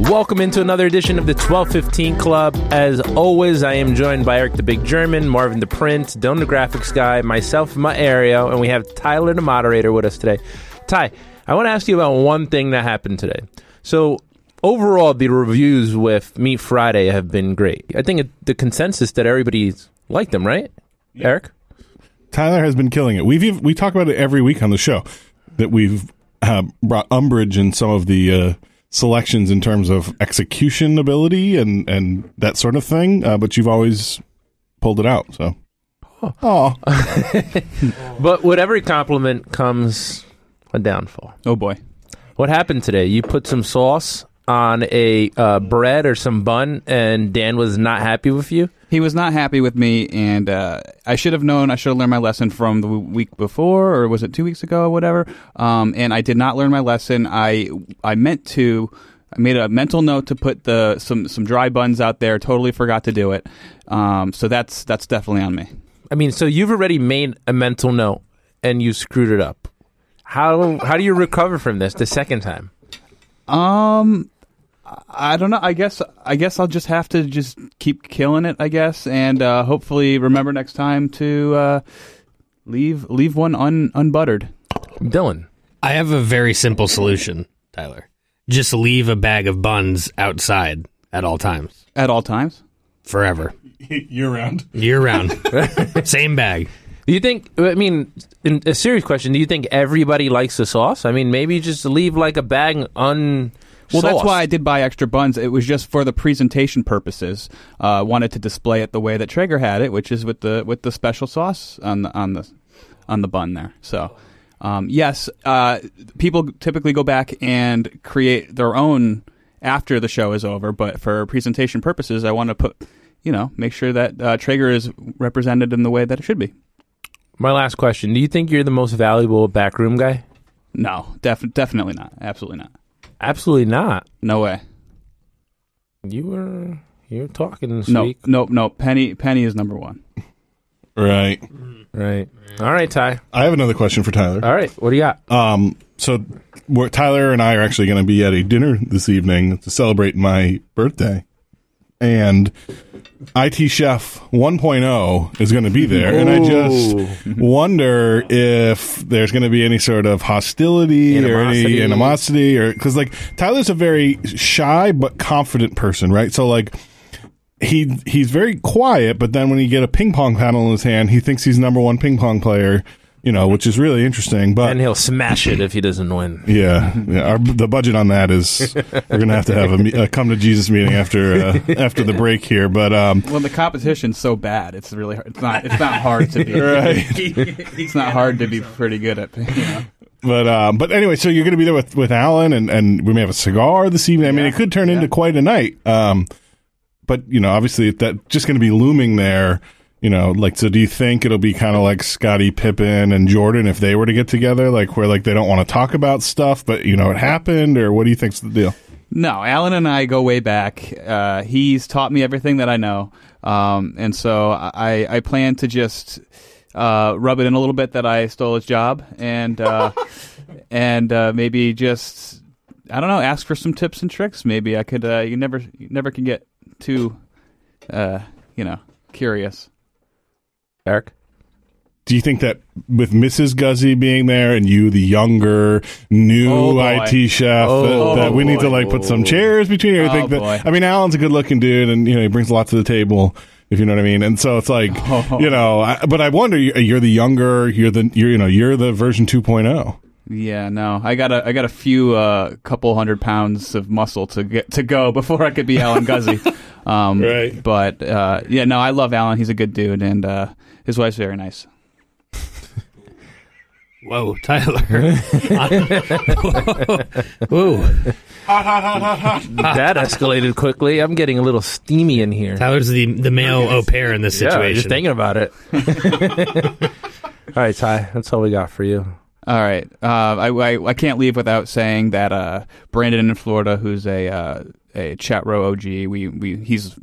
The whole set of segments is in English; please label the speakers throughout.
Speaker 1: Welcome into another edition of the 1215 Club. As always, I am joined by Eric the Big German, Marvin the Prince, Dylan the Graphics Guy, myself, my Ario, and we have Tyler the Moderator with us today. Ty, I want to ask you about one thing that happened today. So, overall, the reviews with Meat Friday have been great. I think it, the consensus that everybody's liked them, right? Eric?
Speaker 2: Tyler has been killing it. We've ev- we talk about it every week on the show that we've uh, brought umbrage in some of the uh, selections in terms of execution ability and and that sort of thing. Uh, but you've always pulled it out. So, oh,
Speaker 1: But with every compliment comes a downfall.
Speaker 3: Oh boy.
Speaker 1: What happened today? You put some sauce on a uh, bread or some bun, and Dan was not happy with you.
Speaker 3: He was not happy with me, and uh, I should have known. I should have learned my lesson from the week before, or was it two weeks ago, or whatever. Um, and I did not learn my lesson. I I meant to. I made a mental note to put the some some dry buns out there. Totally forgot to do it. Um, so that's that's definitely on me.
Speaker 1: I mean, so you've already made a mental note, and you screwed it up. How how do you recover from this the second time?
Speaker 3: Um, I don't know. I guess I guess I'll just have to just keep killing it. I guess, and uh, hopefully remember next time to uh, leave leave one un, unbuttered.
Speaker 1: Dylan,
Speaker 4: I have a very simple solution, Tyler. Just leave a bag of buns outside at all times,
Speaker 3: At all times.
Speaker 4: forever,
Speaker 2: year round.
Speaker 4: year round. Same bag.
Speaker 1: do you think? I mean, in a serious question. Do you think everybody likes the sauce? I mean, maybe just leave like a bag un.
Speaker 3: Well, that's why I did buy extra buns. It was just for the presentation purposes. Uh, wanted to display it the way that Traeger had it, which is with the with the special sauce on the on the on the bun there. So, um, yes, uh, people typically go back and create their own after the show is over. But for presentation purposes, I want to put you know make sure that uh, Traeger is represented in the way that it should be.
Speaker 1: My last question: Do you think you're the most valuable backroom guy?
Speaker 3: No, def- definitely not. Absolutely not.
Speaker 1: Absolutely not.
Speaker 3: No way.
Speaker 1: You were you were talking this
Speaker 3: No,
Speaker 1: week,
Speaker 3: no, no. Penny, Penny is number one.
Speaker 2: Right.
Speaker 1: right? All right, Ty.
Speaker 2: I have another question for Tyler.
Speaker 1: All right, what do you got?
Speaker 2: Um, so we're, Tyler and I are actually going to be at a dinner this evening to celebrate my birthday, and IT Chef 1.0 is going to be there, and I just wonder if there's going to be any sort of hostility or any
Speaker 1: Animosity.
Speaker 2: animosity, or because like Tyler's a very shy but confident person, right? So like. He he's very quiet, but then when he get a ping pong paddle in his hand, he thinks he's number one ping pong player, you know, which is really interesting. But
Speaker 1: and he'll smash it if he doesn't win.
Speaker 2: yeah, yeah. Our, the budget on that is we're gonna have to have a, a come to Jesus meeting after uh, after the break here. But um,
Speaker 3: Well, the competition's so bad. It's really hard. It's not. It's not hard to be.
Speaker 2: right.
Speaker 3: It's not hard to be pretty good at. You know.
Speaker 2: But um, but anyway, so you're gonna be there with with Alan, and and we may have a cigar this evening. I mean, it could turn into quite a night. Um, but you know, obviously that just gonna be looming there. You know, like so. Do you think it'll be kind of like Scottie Pippen and Jordan if they were to get together, like where like they don't want to talk about stuff, but you know it happened, or what do you think's the deal?
Speaker 3: No, Alan and I go way back. Uh, he's taught me everything that I know, um, and so I, I plan to just uh, rub it in a little bit that I stole his job, and uh, and uh, maybe just I don't know, ask for some tips and tricks. Maybe I could. Uh, you never, you never can get too, uh, you know, curious.
Speaker 1: Eric,
Speaker 2: Do you think that with Mrs. Guzzi being there and you, the younger, new
Speaker 3: Oh.
Speaker 2: IT chef,
Speaker 1: Oh,
Speaker 2: that, that we need to like put some chairs between you? I
Speaker 3: Oh,
Speaker 2: think that. I mean, Alan's a good looking dude and, you know, he brings a lot to the table, if you know what I mean. And so it's like, you know, I, but I wonder, you- you're the younger, you're the, you're, you know, you're the version oh. 2.0.
Speaker 3: Yeah, no, I got a I got a few uh, couple hundred pounds of muscle to get to go before I could be Alan Guzzi. um,
Speaker 2: Right.
Speaker 3: But uh, yeah, no, I love Alan. He's a good dude, and uh, his wife's very nice.
Speaker 4: Whoa, Tyler. Whoa.
Speaker 1: that escalated quickly. I'm getting a little steamy in here.
Speaker 4: Tyler's the the male au pair in this
Speaker 1: Yeah,
Speaker 4: situation.
Speaker 1: just thinking about it. all right, Ty, that's all we got for you.
Speaker 3: All right. Uh, I, I I can't leave without saying that uh, Brandon in Florida, who's a uh, a chat row OG, we, we he's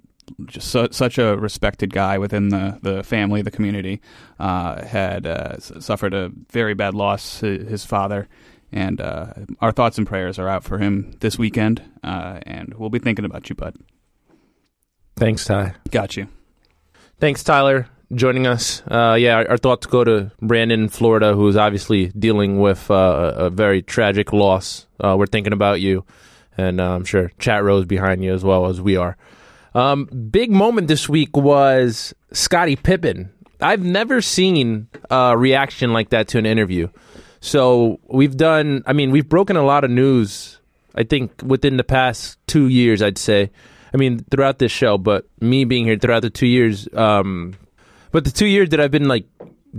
Speaker 3: just su- such a respected guy within the, the family, the community, uh, had uh, suffered a very bad loss. His, his father, and uh, our thoughts and prayers are out for him this weekend. Uh, and we'll be thinking about you, bud.
Speaker 1: Thanks, Ty.
Speaker 3: Got you.
Speaker 1: Thanks, Tyler, joining us. Uh, yeah, our, our thoughts go to Brandon Florida, who's obviously dealing with uh, a very tragic loss. Uh, we're thinking about you, and uh, I'm sure chat rows behind you as well as we are. Um, big moment this week was Scottie Pippen. I've never seen a reaction like that to an interview. So we've done. I mean, we've broken a lot of news. I think within the past two years, I'd say. I mean, throughout this show, but me being here throughout the two years, um, but the two years that I've been like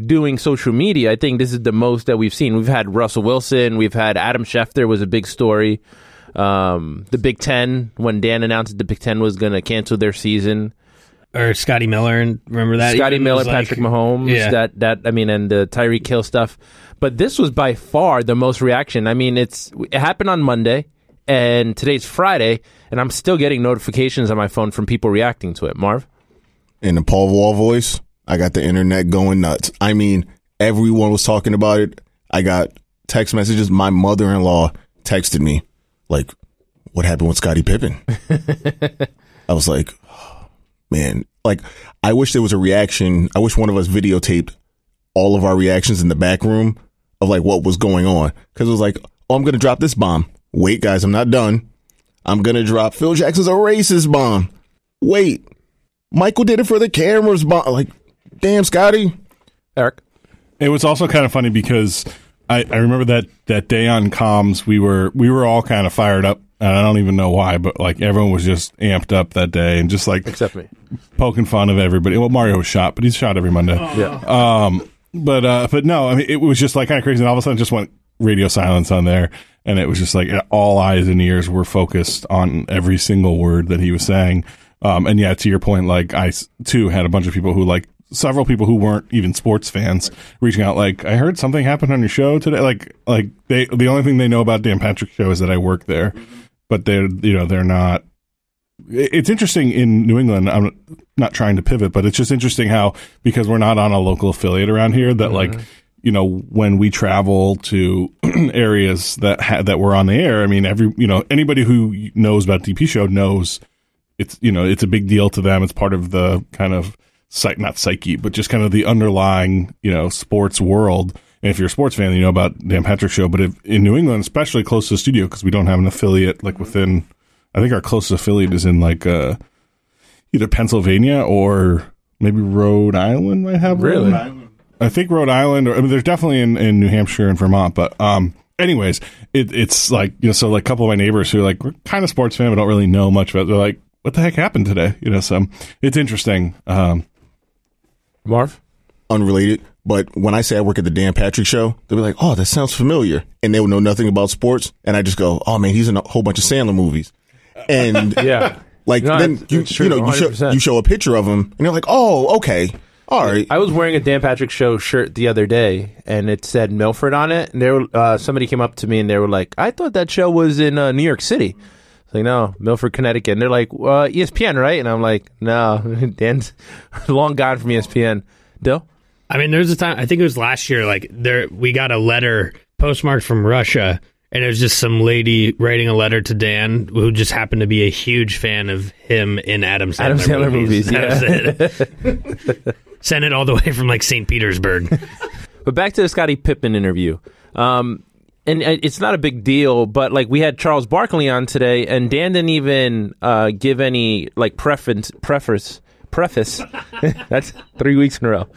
Speaker 1: doing social media, I think this is the most that we've seen. We've had Russell Wilson, we've had Adam Schefter was a big story. Um, the Big Ten when Dan announced that the Big Ten was going to cancel their season.
Speaker 4: or Scotty Miller, and remember that?
Speaker 1: Scotty Miller,
Speaker 4: was like-
Speaker 1: Patrick Mahomes,
Speaker 4: Yeah.
Speaker 1: that that I mean, and the Tyreek Hill stuff. But this was by far the most reaction. I mean, it's it happened on Monday, and today's Friday, and I'm still getting notifications on my phone from people reacting to it. Marv,
Speaker 5: in the Paul Wall voice, I got the internet going nuts. I mean, everyone was talking about it. I got text messages. My mother in law texted me, like, what happened with Scottie Pippen? I was like, oh, man, like, I wish there was a reaction. I wish one of us videotaped all of our reactions in the back room of like what was going on. Cause it was like, oh, I'm going to drop this bomb. Wait, guys, I'm not done. I'm going to drop Phil Jackson's a racist bomb. Wait, Michael did it for the cameras. Bomb. Like, damn, Scottie.
Speaker 1: Eric.
Speaker 2: It was also kind of funny because I, I remember that that day on comms we were we were all kind of fired up and I don't even know why, but like everyone was just amped up that day and just like
Speaker 1: Except me.
Speaker 2: poking fun of everybody. Well, Mario was shot, but he's shot every Monday.
Speaker 1: Yeah.
Speaker 2: Um, but uh, but no, I mean it was just like kind of crazy. And all of a sudden, just went radio silence on there, and it was just like all eyes and ears were focused on every single word that he was saying. Um, and yeah, to your point, like I too had a bunch of people who like several people who weren't even sports fans reaching out like I heard something happened on your show today like like they the only thing they know about Dan Patrick show is that I work there but they're you know they're not it's interesting in New England. I'm not trying to pivot, but it's just interesting how because we're not on a local affiliate around here that like mm-hmm. you know when we travel to areas that ha- that we're on the air. I mean, every you know anybody who knows about DP show knows it's you know it's a big deal to them. It's part of the kind of psych not psyche, but just kind of the underlying you know sports world. And if you're a sports fan, you know about Dan Patrick show. But if, in New England, especially close to the studio, because we don't have an affiliate like within, I think our closest affiliate is in like uh, either Pennsylvania or maybe Rhode Island might have.
Speaker 1: Really?
Speaker 2: I think Rhode Island, or I mean, there's definitely in, in New Hampshire and Vermont. But um, anyways, it, it's like you know, so like a couple of my neighbors who are like we're kind of sports fan, but don't really know much about. It. They're like, what the heck happened today? You know, so it's interesting. Um,
Speaker 1: Marv.
Speaker 5: Unrelated. But when I say I work at the Dan Patrick show, they'll be like, oh, that sounds familiar. And they will know nothing about sports. And I just go, oh, man, he's in a whole bunch of Sandler movies. And
Speaker 1: Yeah.
Speaker 5: like,
Speaker 1: No,
Speaker 5: then
Speaker 1: it's-
Speaker 5: you,
Speaker 1: it's
Speaker 5: you know, you show, you show a picture of him and you're like, oh, okay. All right.
Speaker 1: I was wearing a Dan Patrick Show shirt the other day, and it said Milford on it. And there, uh, somebody came up to me and they were like, "I thought that show was in uh, New York City." It's like, no, Milford, Connecticut. And they're like, uh, "ESPN, right?" And I'm like, "No, Dan's long gone from ESPN." Dill,
Speaker 4: I mean, there's a time I think it was last year. Like there, we got a letter postmarked from Russia, and it was just some lady writing a letter to Dan who just happened to be a huge fan of him in Adam Sandler,
Speaker 1: Adam Sandler movies,
Speaker 4: was it. Sent it all the way from like St. Petersburg.
Speaker 1: but back to the Scottie Pippen interview. Um, and uh, it's not a big deal, but like we had Charles Barkley on today, and Dan didn't even uh, give any like preference, preface, preface. That's three weeks in a row.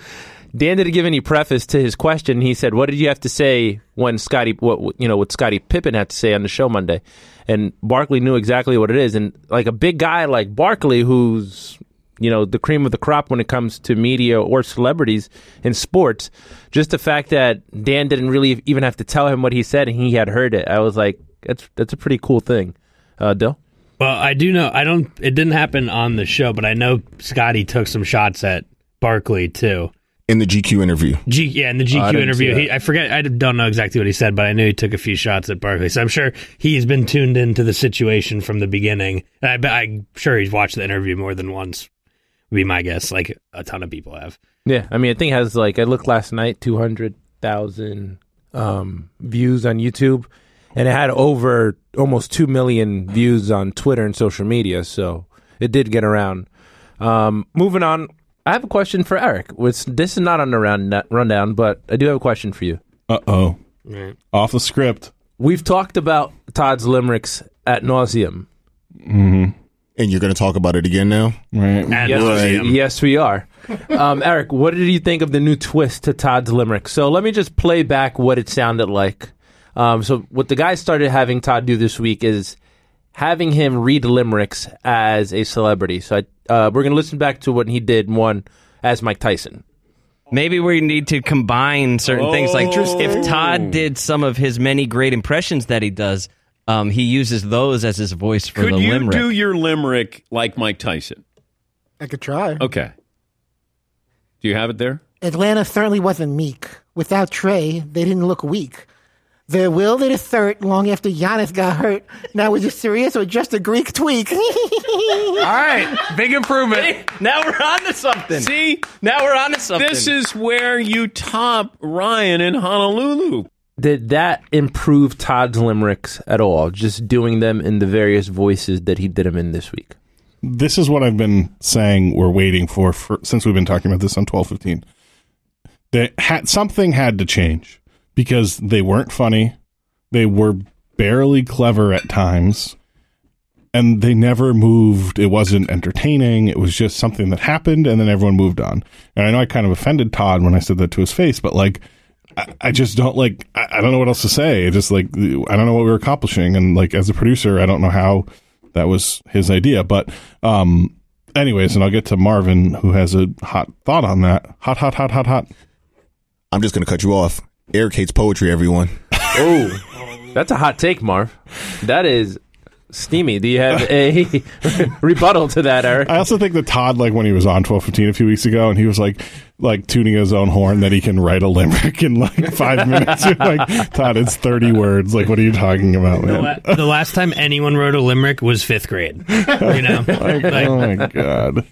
Speaker 1: Dan didn't give any preface to his question. He said, "What did you have to say when Scottie, what you know, what Scottie Pippen had to say on the show Monday?" And Barkley knew exactly what it is, and like a big guy like Barkley, who's you know the cream of the crop when it comes to media or celebrities in sports. Just the fact that Dan didn't really even have to tell him what he said and he had heard it. I was like, that's that's a pretty cool thing. Uh, Dill.
Speaker 4: Well, I do know. I don't. It didn't happen on the show, but I know Scottie took some shots at Barkley too.
Speaker 5: In the GQ interview,
Speaker 4: G, yeah, in the
Speaker 1: Oh, I
Speaker 4: GQ
Speaker 1: didn't
Speaker 4: interview, he, I forget. I don't know exactly what he said, but I knew he took a few shots at Barkley. So I'm sure he's been tuned into the situation from the beginning. And I I'm sure he's watched the interview more than once. Would be my guess. Like a ton of people have.
Speaker 1: Yeah, I mean, I think it has like I looked last night, two hundred thousand um, views on YouTube, and it had over almost two million views on Twitter and social media. So it did get around. Um, moving on, I have a question for Eric. Which this is not on the round, rundown, but I do have a question for you.
Speaker 2: Uh oh.
Speaker 4: Right.
Speaker 2: Off the script.
Speaker 1: We've talked about Todd's limericks at nauseum.
Speaker 5: And you're going to talk about it again now.
Speaker 2: Right.
Speaker 1: Yes,
Speaker 4: nauseam.
Speaker 1: yes, we are. Um, Eric, what did you think of the new twist to Todd's limerick? So let me just play back what it sounded like. Um, so what the guys started having Todd do this week is having him read limericks as a celebrity. So I, uh, we're gonna listen back to what he did one as Mike Tyson.
Speaker 6: Maybe we need to combine certain things. Like if Todd did some of his many great impressions that he does, um, he uses those as his voice for
Speaker 7: Could
Speaker 6: the
Speaker 7: you
Speaker 6: limerick.
Speaker 7: do your limerick like Mike Tyson?
Speaker 8: I could try.
Speaker 7: Okay. Do you have it there?
Speaker 8: Atlanta certainly wasn't meek. Without Trae, they didn't look weak. Their will they assert long after Giannis got hurt. Now was it serious or just a Greek tweak?
Speaker 6: All right, big improvement. now we're on to something.
Speaker 7: See,
Speaker 6: now we're on to something.
Speaker 7: this is where you top Ryan in Honolulu.
Speaker 1: Did that improve Todd's limericks at all? Just doing them in the various voices that he did them in this week.
Speaker 2: This is what I've been saying we're waiting for, for since we've been talking about this on 1215. That had something had to change because they weren't funny. They were barely clever at times. And they never moved. It wasn't entertaining. It was just something that happened and then everyone moved on. And I know I kind of offended Todd when I said that to his face, but like I, I just don't like I, I don't know what else to say. It just like I don't know what we were accomplishing and like as a producer, I don't know how that was his idea. But um anyways, and I'll get to Marvin who has a hot thought on that. Hot hot hot hot hot.
Speaker 5: I'm just going to cut you off. Eric hates poetry, everyone.
Speaker 1: Oh, that's a hot take, Marv. That is steamy. Do you have a rebuttal to that, Eric?
Speaker 2: I also think that Todd, like when he was on twelve fifteen a few weeks ago, and he was like, like tuning his own horn that he can write a limerick in like five minutes. You're like Todd, it's thirty words. Like, what are you talking about,
Speaker 4: The, la- the last time anyone wrote a limerick was fifth grade. You know,
Speaker 2: Like,
Speaker 4: Like,
Speaker 2: oh my god.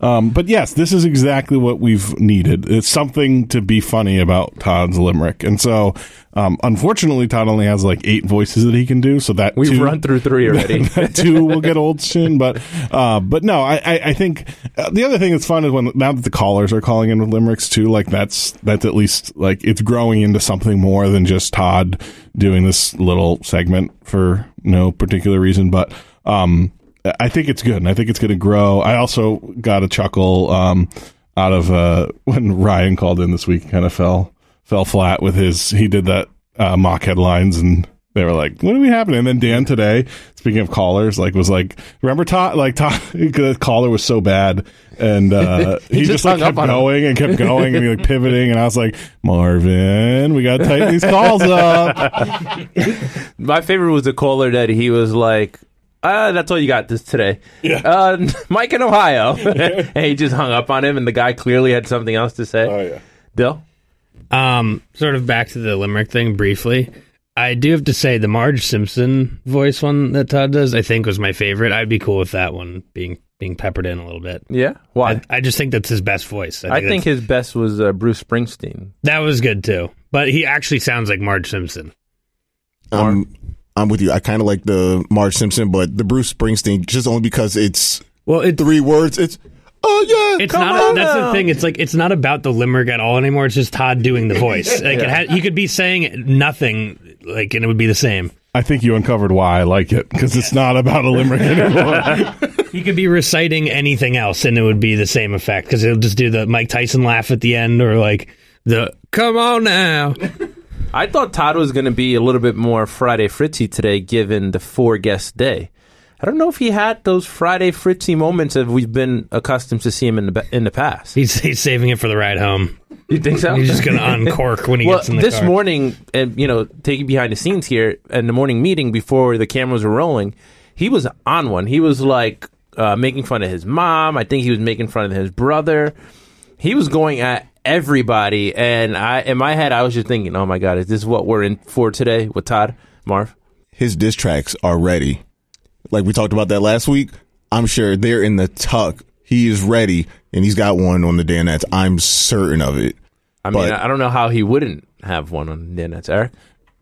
Speaker 2: Um, but yes, this is exactly what we've needed. It's something to be funny about Todd's limerick, and so um, unfortunately, Todd only has like eight voices that he can do. So that
Speaker 1: We've
Speaker 2: two-
Speaker 1: run through three already.
Speaker 2: that two will get old soon. But uh, but no, I I, I think uh, the other thing that's fun is when now that the callers are calling in with limericks too. Like that's that's at least like it's growing into something more than just Todd doing this little segment for no particular reason. But um, I think it's good, and I think it's going to grow. I also got a chuckle um, out of uh, when Ryan called in this week. Kind of fell fell flat with his. He did that uh, mock headlines and they were like, "What are we happening?" And then Dan today, speaking of callers, like was like, "Remember Todd? Like Todd, the caller was so bad, and uh, he,
Speaker 1: just
Speaker 2: just, like kept
Speaker 1: on him.
Speaker 2: going and kept going and he like pivoting." And I was like, "Marvin, we got to tighten these calls up."
Speaker 1: My favorite was the caller that he was like, uh, that's all you got this today.
Speaker 2: Yeah.
Speaker 1: Uh, Mike in Ohio. and he just hung up on him, and the guy clearly had something else to say.
Speaker 2: Oh yeah.
Speaker 1: Dill?
Speaker 4: Um, sort of back to the limerick thing briefly. I do have to say the Marge Simpson voice one that Todd does, I think was my favorite. I'd be cool with that one being being peppered in a little bit.
Speaker 1: Yeah. Why?
Speaker 4: I, I just think that's his best voice.
Speaker 1: I think
Speaker 4: that's-
Speaker 1: his best was uh, Bruce Springsteen.
Speaker 4: that was good too. But he actually sounds like Marge Simpson.
Speaker 5: I'm, I'm with you. I kind of like the Marge Simpson, but the Bruce Springsteen, just only because it's
Speaker 4: Well, it,
Speaker 5: three words. It's, oh, yeah.
Speaker 4: it's
Speaker 5: come
Speaker 4: not.
Speaker 5: on
Speaker 4: that's
Speaker 5: now.
Speaker 4: the thing. It's like it's not about the limerick at all anymore. It's just Todd doing the voice. Like it had, he could be saying nothing, like, and it would be the same.
Speaker 2: I think you uncovered why I like it because it's not about a limerick anymore.
Speaker 4: He could be reciting anything else, and it would be the same effect because he'll just do the Mike Tyson laugh at the end, or like the "Come on now."
Speaker 1: I thought Todd was going to be a little bit more Friday Fritzy today, given the four guest day. I don't know if he had those Friday Fritzy moments that we've been accustomed to see him in the in the past.
Speaker 4: He's he's saving it for the ride home.
Speaker 1: You think so?
Speaker 4: He's just going to uncork when he
Speaker 1: well,
Speaker 4: gets in the
Speaker 1: this
Speaker 4: car.
Speaker 1: morning, and you know, taking behind the scenes here, and the morning meeting before the cameras were rolling, he was on one. He was like uh, making fun of his mom. I think he was making fun of his brother. He was going at everybody, and I, in my head, I was just thinking, "Oh my god, is this what we're in for today with Todd Marv?"
Speaker 5: His diss tracks are ready. Like we talked about that last week. I'm sure they're in the tuck. He is ready, and he's got one on the Danettes. I'm certain of it.
Speaker 1: I mean,
Speaker 5: But-
Speaker 1: I don't know how he wouldn't have one on the nets, Eric.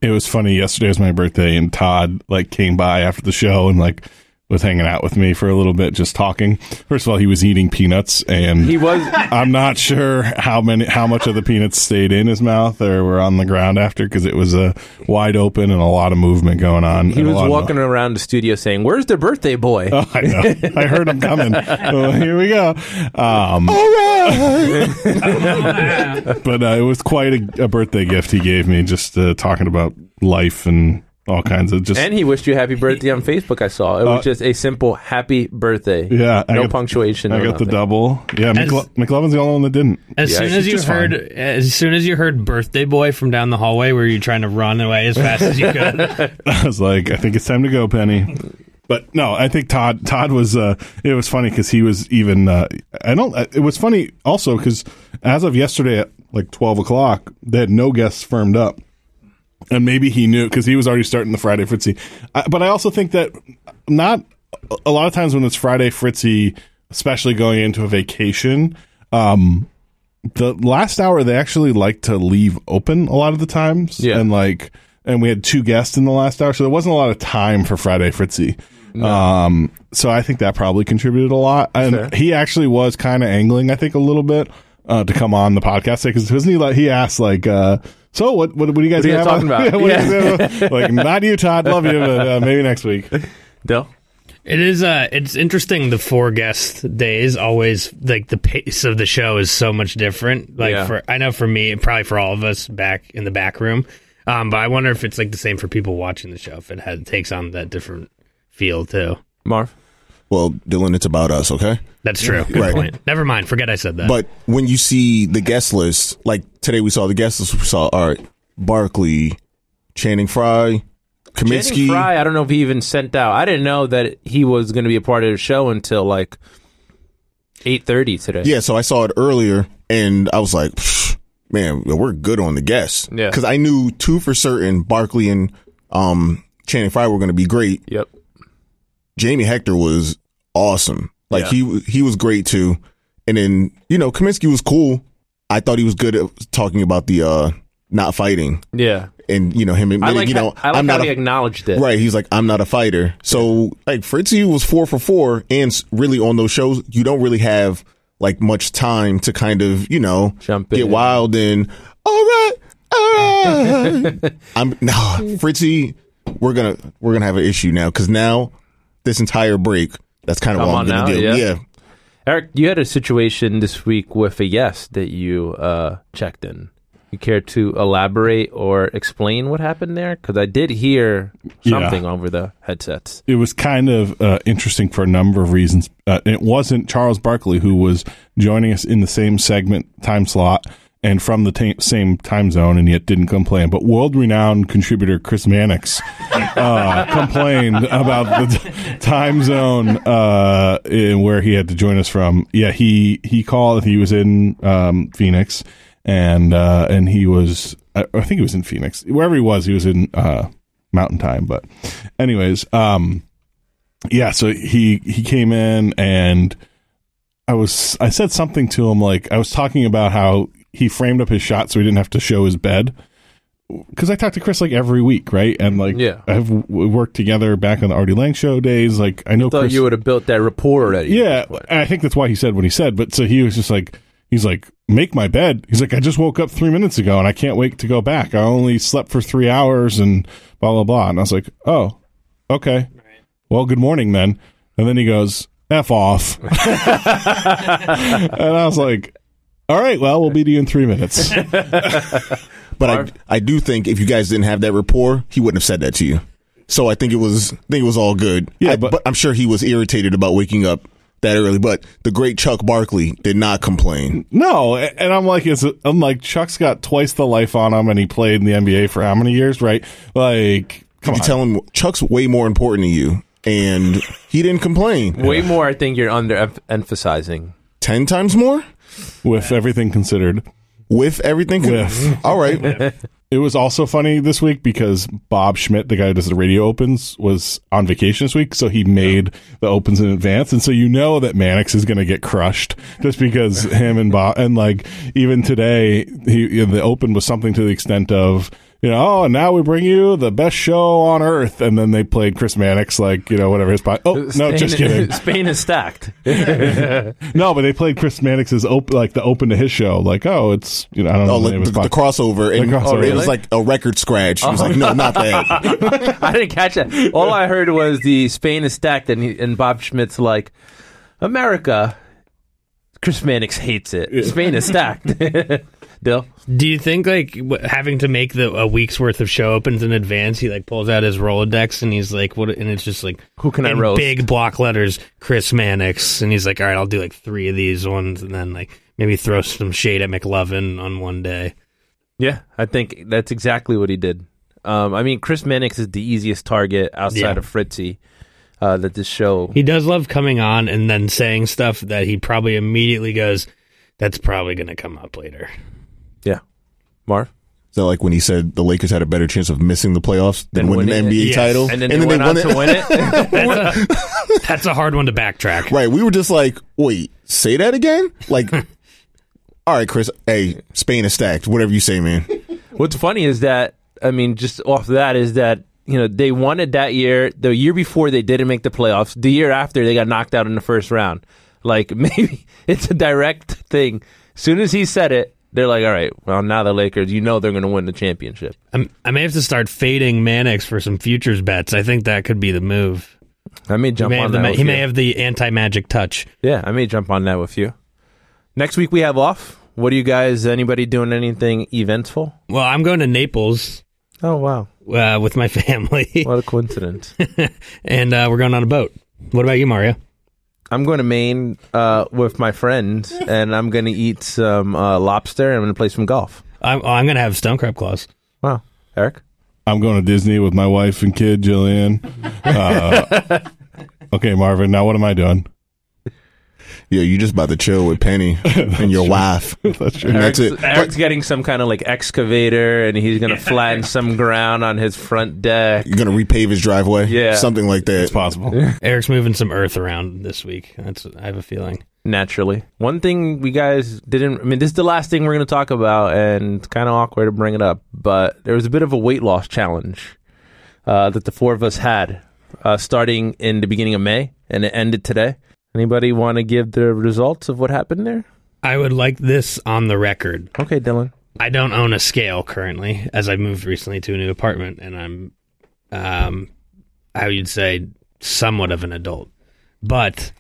Speaker 2: It was funny. Yesterday was my birthday, and Todd like came by after the show and like was hanging out with me for a little bit, just talking. First of all, he was eating peanuts, and
Speaker 1: He was.
Speaker 2: I'm not sure how many, how much of the peanuts stayed in his mouth or were on the ground after because it was a wide open and a lot of movement going on.
Speaker 1: He was
Speaker 2: lot of-
Speaker 1: walking around the studio saying, "Where's the birthday boy?"
Speaker 2: Oh, I know. I heard him coming. well, here we go. Um, but uh, it was quite a, a birthday gift he gave me, just uh, talking about life and all kinds of just.
Speaker 1: And he wished you happy birthday on Facebook. I saw it was
Speaker 2: Uh,
Speaker 1: just a simple happy birthday.
Speaker 2: yeah, I
Speaker 1: no
Speaker 2: got-
Speaker 1: punctuation.
Speaker 2: I
Speaker 1: no
Speaker 2: got the double. Yeah,
Speaker 4: As-
Speaker 2: McLovin's the only one that didn't.
Speaker 4: As
Speaker 1: Yeah,
Speaker 4: soon as you heard,
Speaker 2: fine.
Speaker 4: as soon as you heard "Birthday Boy" from down the hallway, were you trying to run away as fast as you could?
Speaker 2: I was like, I think it's time to go, Penny. But no, I think Todd. Todd was. Uh, it was funny because he was even. Uh, I don't. It was funny also because as of yesterday at like twelve o'clock, they had no guests firmed up, and maybe he knew because he was already starting the Friday Fritzy. I, but I also think that not a lot of times when it's Friday Fritzy, especially going into a vacation. Um, the last hour they actually like to leave open a lot of the times
Speaker 1: Yeah.
Speaker 2: and like and we had two guests in the last hour so there wasn't a lot of time for friday fritzy um so i think that probably contributed a lot and
Speaker 1: Fair.
Speaker 2: he actually was kind of angling i think a little bit uh to come on the podcast because wasn't he like he asked like uh so what what, what do you guys
Speaker 1: What are you
Speaker 2: have
Speaker 1: talking
Speaker 2: on-
Speaker 1: about?
Speaker 2: Yeah, you
Speaker 1: Yeah.
Speaker 2: guys have on- like not you todd love you but uh, maybe next week
Speaker 1: Dill?
Speaker 4: It is. Uh, it's interesting. The four guest days always like the pace of the show is so much different. Like
Speaker 1: Yeah.
Speaker 4: for I know for me, probably for all of us back in the back room. Um, but I wonder if it's like the same for people watching the show. If it had takes on that different feel too.
Speaker 1: Marv?
Speaker 5: Well, Dylan, it's about us, okay?
Speaker 4: That's true. Good
Speaker 5: Right.
Speaker 4: point. Never mind. Forget I said that.
Speaker 5: But when you see the guest list, like today we saw the guest list, we saw, all right, Barkley, Channing Frye,
Speaker 1: Channing
Speaker 5: Kaminsky.
Speaker 1: Frye, I don't know if he even sent out. I didn't know that he was going to be a part of the show until like 8.30 today.
Speaker 5: Yeah, so I saw it earlier and I was like, man, we're good on the guests.
Speaker 1: Yeah.
Speaker 5: Because I knew two for certain, Barkley and um, Channing Frye were going to be great.
Speaker 1: Yep.
Speaker 5: Jamie Hector was awesome. Like
Speaker 1: Yeah.
Speaker 5: he he was great too. And then you know Kaminsky was cool. I thought he was good at talking about the uh not fighting
Speaker 1: Yeah.
Speaker 5: and you know him
Speaker 1: I like,
Speaker 5: you know
Speaker 1: how, I like
Speaker 5: am
Speaker 1: how
Speaker 5: not
Speaker 1: he
Speaker 5: a,
Speaker 1: acknowledged it.
Speaker 5: right. He's like I'm not a fighter. So like Fritzy was four for four, and really on those shows you don't really have like much time to kind of you know
Speaker 1: Jump
Speaker 5: get
Speaker 1: in.
Speaker 5: wild and all right, all right. I'm no Fritzy. We're gonna we're gonna have an issue now because now this entire break. That's kind of what I'm gonna
Speaker 1: now,
Speaker 5: do.
Speaker 1: yeah.
Speaker 5: yeah.
Speaker 1: Eric, you had a situation this week with a yes that you uh, checked in. You care to elaborate or explain what happened there? Because I did hear
Speaker 2: Yeah.
Speaker 1: something over the headsets.
Speaker 2: it was kind of uh, interesting for a number of reasons. Uh, it wasn't Charles Barkley who was joining us in the same segment time slot and from the ta- same time zone, and yet didn't complain. But world-renowned contributor Chris Mannix uh, complained about the t- time zone uh, in where he had to join us from. Yeah, he he called. He was in um, Phoenix, and uh, and he was. I, I think he was in Phoenix. Wherever he was, he was in uh, Mountain Time. But, anyways, um, yeah. So he he came in and. I was I said something to him like I was talking about how he framed up his shot so he didn't have to show his bed because I talk to Chris like every week, right? And like
Speaker 1: Yeah.
Speaker 2: I've w- worked together back on the Artie Lange show days. Like I know
Speaker 1: Thought
Speaker 2: Chris.
Speaker 1: you would have built that rapport already.
Speaker 2: yeah, I think that's why he said what he said. But so he was just like he's like make my bed. He's like I just woke up three minutes ago and I can't wait to go back. I only slept for three hours and blah blah blah. And I was like oh okay, well good morning then. And then he goes f off. and I was like, all right, well, we'll be to you in three minutes.
Speaker 5: But I, I do think if you guys didn't have that rapport, he wouldn't have said that to you. So I think it was I think it was all good.
Speaker 2: Yeah,
Speaker 5: I-
Speaker 2: but-
Speaker 5: I'm sure he was irritated about waking up that early. But the great Chuck Barkley did not complain.
Speaker 2: No, and I'm like, is I'm like, Chuck's got twice the life on him, and he played in the NBA for how many years, right? Like, come
Speaker 5: you
Speaker 2: on.
Speaker 5: tell him Chuck's way more important than you, and he didn't complain.
Speaker 1: Way more, I think you're under emphasizing.
Speaker 5: Ten times more
Speaker 2: with everything considered.
Speaker 5: with everything.
Speaker 2: With.
Speaker 5: all right.
Speaker 2: It was also funny this week because Bob Schmidt, the guy who does the radio opens, was on vacation this week, so he made the opens in advance, and so you know that Mannix is going to get crushed just because him and Bob and like even today, he the open was something to the extent of. You know, oh, and now we bring you the best show on earth, and then they played Chris Mannix, like you know, whatever his. po- Oh no, just kidding.
Speaker 1: Spain is stacked.
Speaker 2: No, but they played Chris Mannix's op- like the open to his show. Like, oh, it's you know, I don't know
Speaker 5: Oh,
Speaker 2: the name
Speaker 5: the,
Speaker 2: of his
Speaker 5: the crossover, and
Speaker 2: The oh, crossover. Oh, really?
Speaker 5: it was like a record scratch. He was like, "No, not that."
Speaker 1: I didn't catch that. All I heard was the Spain is stacked, and, he, and Bob Schmidt's like, America. Chris Mannix hates it. Spain is stacked. Dill.
Speaker 4: Do you think like having to make the a week's worth of show opens in advance? He like pulls out his Rolodex and he's like, "What?" And it's just like,
Speaker 1: Who can I roast?
Speaker 4: Big block letters, Chris Mannix, and he's like, "All right, I'll do like three of these ones, and then like maybe throw some shade at McLovin on one day."
Speaker 1: Yeah, I think that's exactly what he did. Um, I mean, Chris Mannix is the easiest target outside
Speaker 4: Yeah.
Speaker 1: of Fritzy uh, that this show.
Speaker 4: He does love coming on and then saying stuff that he probably immediately goes, "That's probably going to come up later."
Speaker 1: Yeah, Marv.
Speaker 5: So like when he said the Lakers had a better chance of missing the playoffs than
Speaker 1: Than
Speaker 5: winning
Speaker 1: an.
Speaker 5: NBA
Speaker 4: Yes.
Speaker 5: title,
Speaker 1: And then they went on to win it.
Speaker 4: That's a, that's a hard one to backtrack.
Speaker 5: Right. We were just like, wait, say that again? Like, all right, Chris. Hey, Spain is stacked. Whatever you say, man.
Speaker 1: What's funny is that I mean, just off that is that you know they won it that year. The year before they didn't make the playoffs. The year after they got knocked out in the first round. Like maybe it's a direct thing. As soon as he said it, they're like, "All right, well now the Lakers, you know they're going to win the championship."
Speaker 4: I'm, I may have to start fading Mannix for some futures bets. I think that could be the move.
Speaker 1: I may
Speaker 4: He
Speaker 1: jump
Speaker 4: may,
Speaker 1: on
Speaker 4: the,
Speaker 1: that. with
Speaker 4: he
Speaker 1: you.
Speaker 4: may have the anti magic touch.
Speaker 1: Yeah, I may jump on that with you. Next week we have off. What are you guys? Anybody doing anything eventful?
Speaker 4: Well, I'm going to Naples
Speaker 1: Oh wow,
Speaker 4: uh, with my family,
Speaker 1: what a coincidence!
Speaker 4: and uh, we're going on a boat. What about you, Mario?
Speaker 1: I'm going to Maine uh, with my friends, and I'm going to eat some uh, lobster. and I'm going to play some golf.
Speaker 4: I'm, I'm going to have stone crab claws.
Speaker 1: Wow, Eric.
Speaker 2: I'm going to Disney with my wife and kid, Jillian. Uh, okay, Marvin. Now what am I doing?
Speaker 5: Yeah, you just about to chill with Penny and your wife.
Speaker 2: That's true.
Speaker 5: And that's
Speaker 1: Eric's,
Speaker 5: it.
Speaker 1: Eric's getting some kind of like excavator, and he's going to flatten some ground on his front deck.
Speaker 5: You're gonna repave his driveway.
Speaker 1: Yeah.
Speaker 5: something like that.
Speaker 2: It's possible.
Speaker 4: Eric's moving some earth around this week. That's I have a feeling.
Speaker 1: Naturally, one thing we guys didn't. I mean, this is the last thing we're going to talk about, and it's kind of awkward to bring it up. But there was a bit of a weight loss challenge uh, that the four of us had, uh, starting in the beginning of May, and it ended today. Anybody want to give the results of what happened there?
Speaker 4: I would like this on the record.
Speaker 1: Okay, Dylan.
Speaker 4: I don't own a scale currently, as I moved recently to a new apartment, and I'm, um, how you'd say, somewhat of an adult. But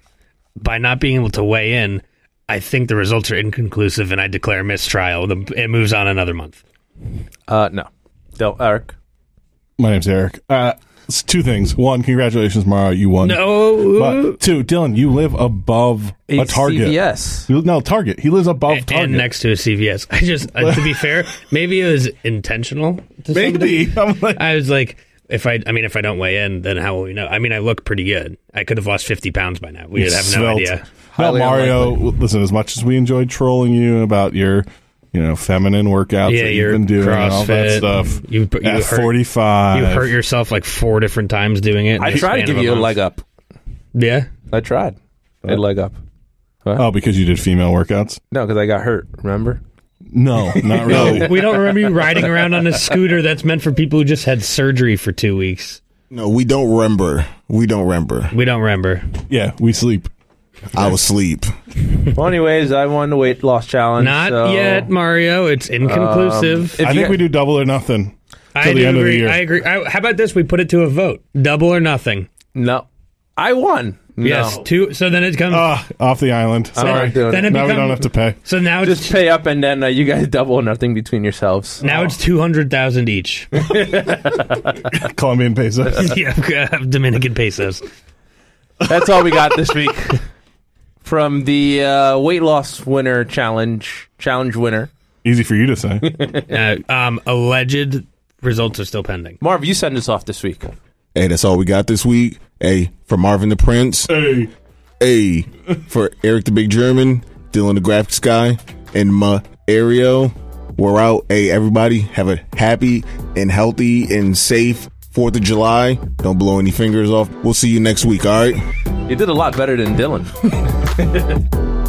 Speaker 4: by not being able to weigh in, I think the results are inconclusive, and I declare mistrial. The, it moves on another month.
Speaker 1: Uh, no, Del- Eric.
Speaker 2: My name's Eric. Uh, it's two things. One, congratulations, Mara. You won.
Speaker 4: No,
Speaker 2: But two, Dylan, you live above a
Speaker 1: It's
Speaker 2: Target.
Speaker 1: CVS.
Speaker 2: You- No, Target. He lives above
Speaker 4: and,
Speaker 2: Target.
Speaker 4: and next to a CVS. I just, uh, to be fair, maybe it was intentional. To.
Speaker 2: Maybe. I'm like,
Speaker 4: I was like, if I, I mean, if I don't weigh in, then how will we know? I mean, I look pretty good. I could have lost fifty pounds by now. We would have no idea.
Speaker 2: Well,
Speaker 1: Highly
Speaker 2: Mario, listen, as much as we enjoyed trolling you about your, you know, feminine workouts
Speaker 4: Yeah,
Speaker 2: that you've been doing and all that stuff.
Speaker 4: You, you
Speaker 2: at
Speaker 4: hurt,
Speaker 2: 45.
Speaker 4: You hurt yourself like four different times doing it.
Speaker 1: I
Speaker 4: the
Speaker 1: tried to give
Speaker 4: of
Speaker 1: you a leg up.
Speaker 4: Yeah.
Speaker 1: I tried. A leg up.
Speaker 2: Oh, because you did female workouts?
Speaker 1: No, because I got hurt. Remember?
Speaker 2: No, not really.
Speaker 4: we don't remember you riding around on a scooter that's meant for people who just had surgery for two weeks.
Speaker 5: No, we don't remember. We don't remember.
Speaker 4: We don't remember.
Speaker 2: yeah, we sleep.
Speaker 5: I was asleep.
Speaker 1: Well, anyways, I won the weight loss challenge.
Speaker 4: Not
Speaker 1: so-
Speaker 4: yet, Mario. It's inconclusive.
Speaker 1: if
Speaker 2: I think we do double or nothing
Speaker 4: I
Speaker 2: till
Speaker 4: do
Speaker 2: the end
Speaker 4: agree.
Speaker 2: of the year.
Speaker 4: I agree. I, how about this? We put it to a vote: double or nothing.
Speaker 1: No, I won.
Speaker 4: Yes, two. So then it comes.
Speaker 2: Ah, off the island.
Speaker 1: I'm
Speaker 2: Sorry.
Speaker 1: not doing
Speaker 4: then
Speaker 1: it.
Speaker 4: it
Speaker 2: now we don't have to pay.
Speaker 4: So now it's
Speaker 1: Just pay up and then uh, you guys double or nothing between yourselves.
Speaker 4: now it's two hundred thousand each.
Speaker 2: Colombian pesos.
Speaker 4: yeah, Dominican pesos.
Speaker 1: That's all we got this week from the uh, weight loss winner challenge challenge winner.
Speaker 2: Easy for you to say.
Speaker 4: Uh, um, alleged results are still pending.
Speaker 1: Marv, you send us off this week.
Speaker 5: Hey, that's all we got this week. Hey, for Marvin the Prince.
Speaker 2: hey.
Speaker 5: Hey, for Eric the Big German, Dylan the Graphics Guy, and my Ario. We're out. Hey, everybody, have a happy and healthy and safe 4th of July. Don't blow any fingers off. We'll see you next week, all right?
Speaker 1: You did a lot better than Dylan.